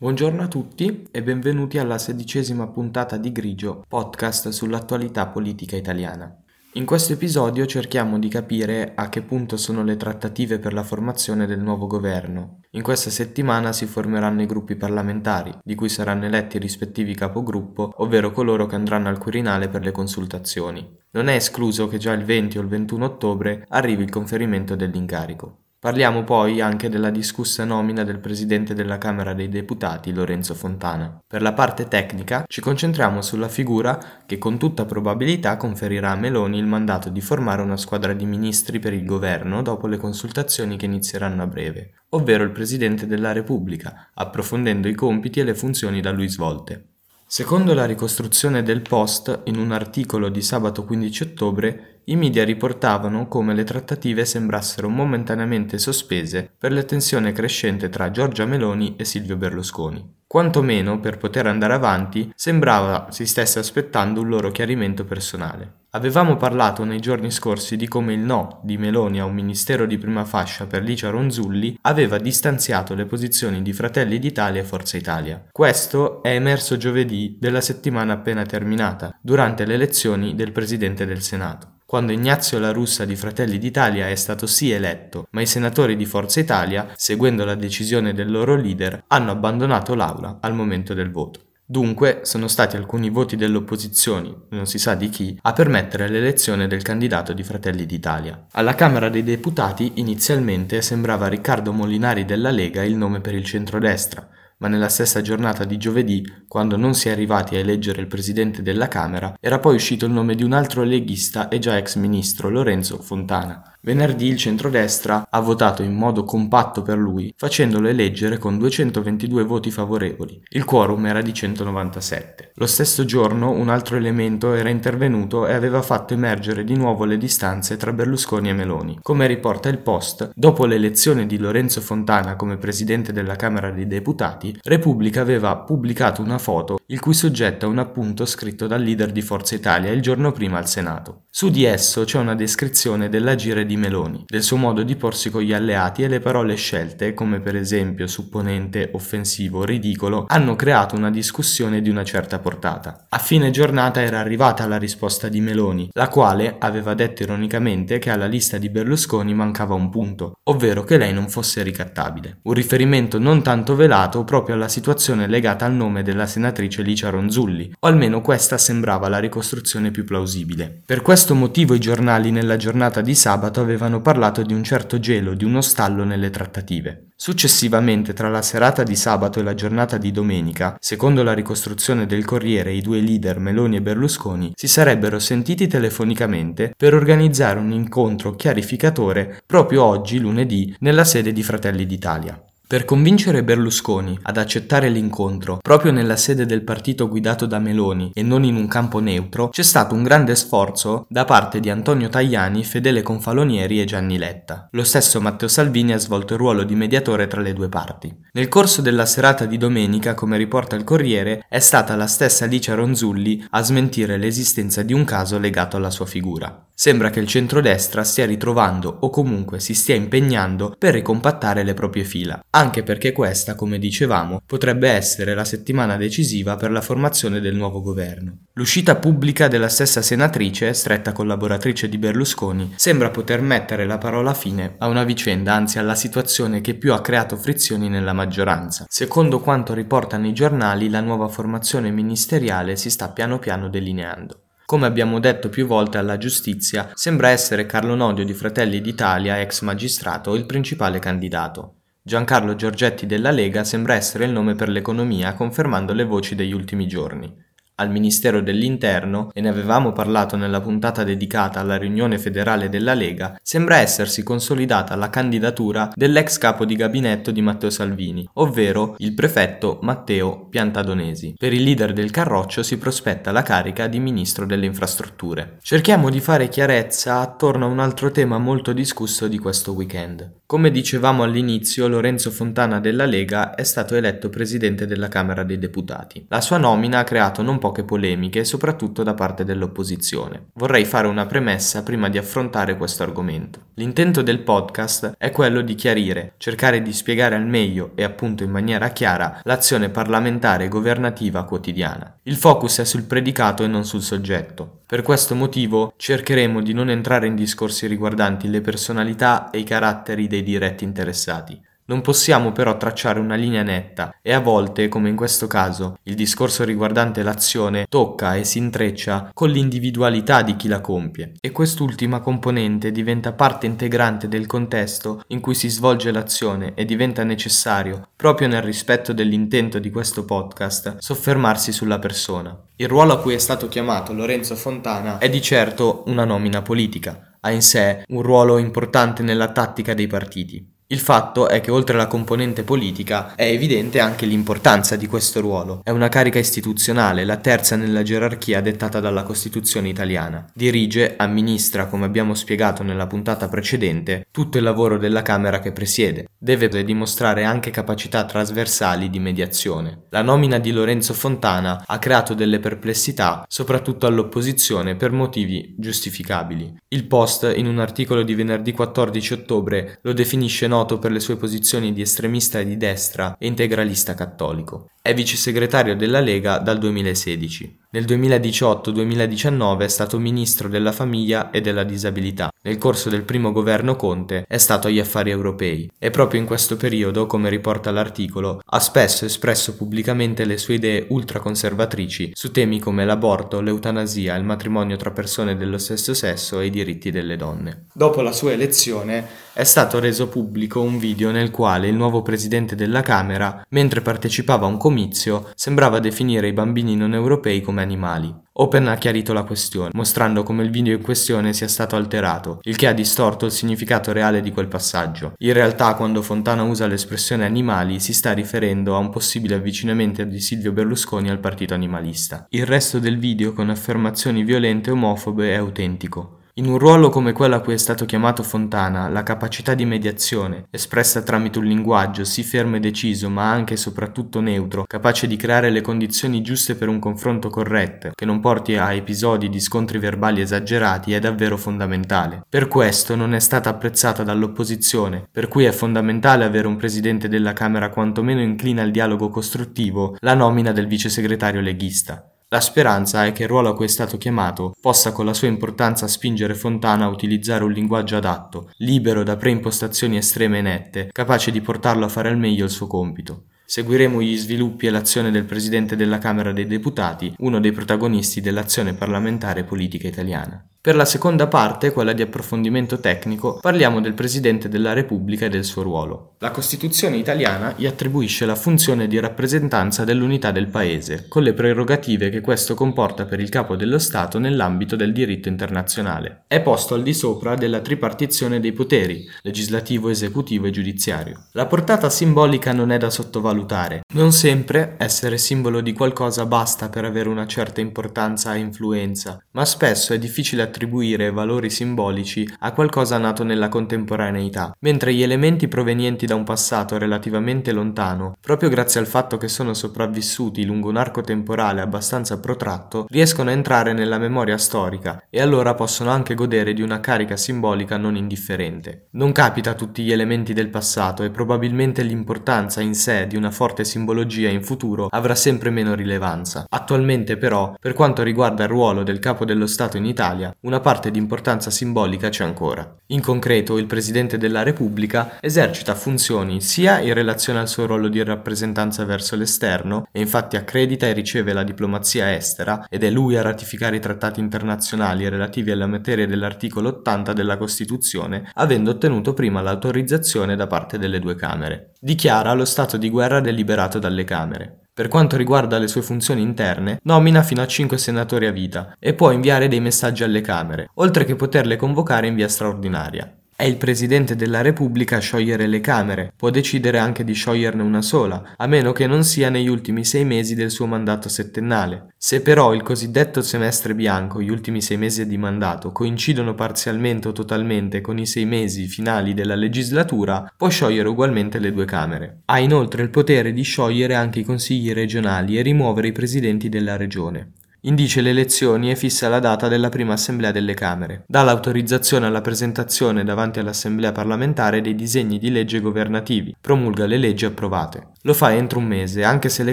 Buongiorno a tutti e benvenuti alla sedicesima puntata di Grigio, podcast sull'attualità politica italiana. In questo episodio cerchiamo di capire a che punto sono le trattative per la formazione del nuovo governo. In questa settimana si formeranno i gruppi parlamentari, di cui saranno eletti i rispettivi capogruppo, ovvero coloro che andranno al Quirinale per le consultazioni. Non è escluso che già il 20 o il 21 ottobre arrivi il conferimento dell'incarico. Parliamo poi anche della discussa nomina del presidente della Camera dei Deputati Lorenzo Fontana. Per la parte tecnica ci concentriamo sulla figura che con tutta probabilità conferirà a Meloni il mandato di formare una squadra di ministri per il governo dopo le consultazioni che inizieranno a breve, ovvero il Presidente della Repubblica, approfondendo i compiti e le funzioni da lui svolte. Secondo la ricostruzione del Post, in un articolo di sabato 15 ottobre, i media riportavano come le trattative sembrassero momentaneamente sospese per la tensione crescente tra Giorgia Meloni e Silvio Berlusconi. Quantomeno, per poter andare avanti, sembrava si stesse aspettando un loro chiarimento personale. Avevamo parlato nei giorni scorsi di come il no di Meloni a un ministero di prima fascia per Licia Ronzulli aveva distanziato le posizioni di Fratelli d'Italia e Forza Italia. Questo è emerso giovedì della settimana appena terminata, durante le elezioni del Presidente del Senato quando Ignazio La Russa di Fratelli d'Italia è stato sì eletto, ma i senatori di Forza Italia, seguendo la decisione del loro leader, hanno abbandonato l'Aula al momento del voto. Dunque sono stati alcuni voti dell'opposizione, non si sa di chi, a permettere l'elezione del candidato di Fratelli d'Italia. Alla Camera dei Deputati inizialmente sembrava Riccardo Molinari della Lega il nome per il centrodestra, ma nella stessa giornata di giovedì, quando non si è arrivati a eleggere il presidente della Camera, era poi uscito il nome di un altro leghista e già ex ministro, Lorenzo Fontana. Venerdì il centrodestra ha votato in modo compatto per lui, facendolo eleggere con 222 voti favorevoli. Il quorum era di 197. Lo stesso giorno un altro elemento era intervenuto e aveva fatto emergere di nuovo le distanze tra Berlusconi e Meloni. Come riporta il Post, dopo l'elezione di Lorenzo Fontana come presidente della Camera dei Deputati, Repubblica aveva pubblicato una foto il cui soggetto è un appunto scritto dal leader di Forza Italia il giorno prima al Senato. Su di esso c'è una descrizione dell'agire di Meloni, del suo modo di porsi con gli alleati e le parole scelte, come per esempio supponente, offensivo, ridicolo, hanno creato una discussione di una certa portata. A fine giornata era arrivata la risposta di Meloni, la quale aveva detto ironicamente che alla lista di Berlusconi mancava un punto, ovvero che lei non fosse ricattabile. Un riferimento non tanto velato proprio alla situazione legata al nome della senatrice Licia Ronzulli, o almeno questa sembrava la ricostruzione più plausibile. Per questo motivo i giornali nella giornata di sabato avevano parlato di un certo gelo, di uno stallo nelle trattative. Successivamente, tra la serata di sabato e la giornata di domenica, secondo la ricostruzione del Corriere, i due leader Meloni e Berlusconi si sarebbero sentiti telefonicamente per organizzare un incontro chiarificatore proprio oggi, lunedì, nella sede di Fratelli d'Italia. Per convincere Berlusconi ad accettare l'incontro proprio nella sede del partito guidato da Meloni e non in un campo neutro, c'è stato un grande sforzo da parte di Antonio Tajani, Fedele Confalonieri e Gianni Letta. Lo stesso Matteo Salvini ha svolto il ruolo di mediatore tra le due parti. Nel corso della serata di domenica, come riporta il Corriere, è stata la stessa Alicia Ronzulli a smentire l'esistenza di un caso legato alla sua figura. Sembra che il centrodestra stia ritrovando o comunque si stia impegnando per ricompattare le proprie fila, anche perché questa, come dicevamo, potrebbe essere la settimana decisiva per la formazione del nuovo governo. L'uscita pubblica della stessa senatrice, stretta collaboratrice di Berlusconi, sembra poter mettere la parola fine a una vicenda, anzi alla situazione che più ha creato frizioni nella maggioranza. Secondo quanto riportano i giornali, la nuova formazione ministeriale si sta piano piano delineando. Come abbiamo detto più volte alla giustizia, sembra essere Carlo Nodio di Fratelli d'Italia, ex magistrato, il principale candidato. Giancarlo Giorgetti della Lega sembra essere il nome per l'economia, confermando le voci degli ultimi giorni al Ministero dell'Interno, e ne avevamo parlato nella puntata dedicata alla riunione federale della Lega, sembra essersi consolidata la candidatura dell'ex capo di gabinetto di Matteo Salvini, ovvero il prefetto Matteo Piantadonesi. Per il leader del Carroccio si prospetta la carica di ministro delle infrastrutture. Cerchiamo di fare chiarezza attorno a un altro tema molto discusso di questo weekend. Come dicevamo all'inizio, Lorenzo Fontana della Lega è stato eletto presidente della Camera dei Deputati. La sua nomina ha creato non poco poche polemiche, soprattutto da parte dell'opposizione. Vorrei fare una premessa prima di affrontare questo argomento. L'intento del podcast è quello di chiarire, cercare di spiegare al meglio e appunto in maniera chiara l'azione parlamentare e governativa quotidiana. Il focus è sul predicato e non sul soggetto. Per questo motivo cercheremo di non entrare in discorsi riguardanti le personalità e i caratteri dei diretti interessati. Non possiamo però tracciare una linea netta e a volte, come in questo caso, il discorso riguardante l'azione tocca e si intreccia con l'individualità di chi la compie e quest'ultima componente diventa parte integrante del contesto in cui si svolge l'azione e diventa necessario, proprio nel rispetto dell'intento di questo podcast, soffermarsi sulla persona. Il ruolo a cui è stato chiamato Lorenzo Fontana è di certo una nomina politica, ha in sé un ruolo importante nella tattica dei partiti. Il fatto è che oltre alla componente politica è evidente anche l'importanza di questo ruolo. È una carica istituzionale, la terza nella gerarchia dettata dalla Costituzione italiana. Dirige, amministra, come abbiamo spiegato nella puntata precedente, tutto il lavoro della Camera che presiede. Deve dimostrare anche capacità trasversali di mediazione. La nomina di Lorenzo Fontana ha creato delle perplessità, soprattutto all'opposizione, per motivi giustificabili. Il Post, in un articolo di venerdì 14 ottobre, lo definisce noto noto per le sue posizioni di estremista di destra e integralista cattolico. È vice segretario della Lega dal 2016. Nel 2018-2019 è stato ministro della famiglia e della disabilità. Nel corso del primo governo Conte è stato agli affari europei e proprio in questo periodo, come riporta l'articolo, ha spesso espresso pubblicamente le sue idee ultraconservatrici su temi come l'aborto, l'eutanasia, il matrimonio tra persone dello stesso sesso e i diritti delle donne. Dopo la sua elezione è stato reso pubblico un video nel quale il nuovo presidente della Camera, mentre partecipava a un comizio, sembrava definire i bambini non europei come animali. Open ha chiarito la questione, mostrando come il video in questione sia stato alterato, il che ha distorto il significato reale di quel passaggio. In realtà, quando Fontana usa l'espressione animali, si sta riferendo a un possibile avvicinamento di Silvio Berlusconi al partito animalista. Il resto del video, con affermazioni violente e omofobe, è autentico. In un ruolo come quello a cui è stato chiamato Fontana, la capacità di mediazione, espressa tramite un linguaggio sì fermo e deciso ma anche e soprattutto neutro, capace di creare le condizioni giuste per un confronto corretto, che non porti a episodi di scontri verbali esagerati, è davvero fondamentale. Per questo non è stata apprezzata dall'opposizione, per cui è fondamentale avere un presidente della Camera quantomeno inclina al dialogo costruttivo, la nomina del vice segretario leghista. La speranza è che il ruolo a cui è stato chiamato possa con la sua importanza spingere Fontana a utilizzare un linguaggio adatto, libero da preimpostazioni estreme e nette, capace di portarlo a fare al meglio il suo compito. Seguiremo gli sviluppi e l'azione del Presidente della Camera dei Deputati, uno dei protagonisti dell'azione parlamentare politica italiana. Per la seconda parte, quella di approfondimento tecnico, parliamo del Presidente della Repubblica e del suo ruolo. La Costituzione italiana gli attribuisce la funzione di rappresentanza dell'unità del Paese, con le prerogative che questo comporta per il capo dello Stato nell'ambito del diritto internazionale. È posto al di sopra della tripartizione dei poteri, legislativo, esecutivo e giudiziario. La portata simbolica non è da sottovalutare. Non sempre essere simbolo di qualcosa basta per avere una certa importanza e influenza, ma spesso è difficile attribuire valori simbolici a qualcosa nato nella contemporaneità, mentre gli elementi provenienti da un passato relativamente lontano, proprio grazie al fatto che sono sopravvissuti lungo un arco temporale abbastanza protratto, riescono a entrare nella memoria storica e allora possono anche godere di una carica simbolica non indifferente. Non capita a tutti gli elementi del passato e probabilmente l'importanza in sé di una forte simbologia in futuro avrà sempre meno rilevanza. Attualmente però, per quanto riguarda il ruolo del capo dello Stato in Italia, una parte di importanza simbolica c'è ancora. In concreto, il Presidente della Repubblica esercita funzioni sia in relazione al suo ruolo di rappresentanza verso l'esterno, e infatti accredita e riceve la diplomazia estera, ed è lui a ratificare i trattati internazionali relativi alla materia dell'articolo 80 della Costituzione, avendo ottenuto prima l'autorizzazione da parte delle due Camere. Dichiara lo stato di guerra deliberato dalle Camere. Per quanto riguarda le sue funzioni interne, nomina fino a 5 senatori a vita e può inviare dei messaggi alle Camere, oltre che poterle convocare in via straordinaria. È il Presidente della Repubblica a sciogliere le Camere, può decidere anche di scioglierne una sola, a meno che non sia negli ultimi sei mesi del suo mandato settennale. Se però il cosiddetto semestre bianco, gli ultimi sei mesi di mandato, coincidono parzialmente o totalmente con i sei mesi finali della legislatura, può sciogliere ugualmente le due Camere. Ha inoltre il potere di sciogliere anche i consigli regionali e rimuovere i presidenti della regione. Indice le elezioni e fissa la data della prima assemblea delle Camere, dà l'autorizzazione alla presentazione davanti all'assemblea parlamentare dei disegni di legge governativi, promulga le leggi approvate. Lo fa entro un mese, anche se le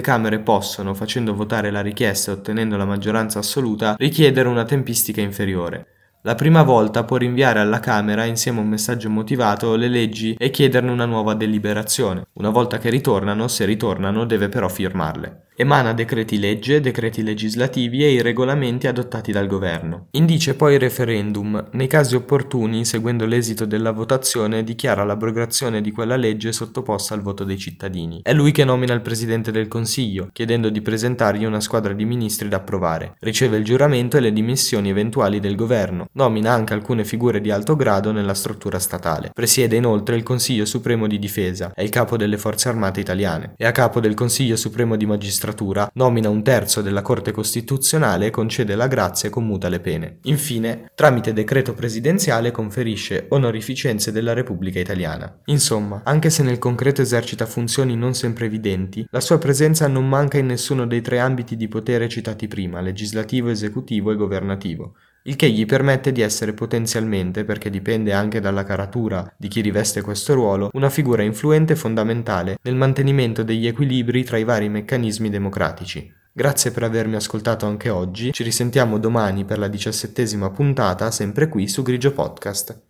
Camere possono, facendo votare la richiesta e ottenendo la maggioranza assoluta, richiedere una tempistica inferiore. La prima volta può rinviare alla Camera, insieme a un messaggio motivato, le leggi e chiederne una nuova deliberazione. Una volta che ritornano, se ritornano, deve però firmarle. Emana decreti legge, decreti legislativi e i regolamenti adottati dal governo. Indice poi il referendum. Nei casi opportuni, seguendo l'esito della votazione, dichiara l'abrogazione di quella legge sottoposta al voto dei cittadini. È lui che nomina il Presidente del Consiglio, chiedendo di presentargli una squadra di ministri da approvare. Riceve il giuramento e le dimissioni eventuali del governo. Nomina anche alcune figure di alto grado nella struttura statale. Presiede inoltre il Consiglio Supremo di Difesa, è il capo delle Forze Armate italiane. È a capo del Consiglio Supremo di Magistratura magistratura, nomina un terzo della Corte Costituzionale e concede la grazia e commuta le pene. Infine, tramite decreto presidenziale conferisce onorificenze della Repubblica Italiana. Insomma, anche se nel concreto esercita funzioni non sempre evidenti, la sua presenza non manca in nessuno dei tre ambiti di potere citati prima, legislativo, esecutivo e governativo il che gli permette di essere potenzialmente, perché dipende anche dalla caratura di chi riveste questo ruolo, una figura influente e fondamentale nel mantenimento degli equilibri tra i vari meccanismi democratici. Grazie per avermi ascoltato anche oggi, ci risentiamo domani per la diciassettesima puntata, sempre qui su Grigio Podcast.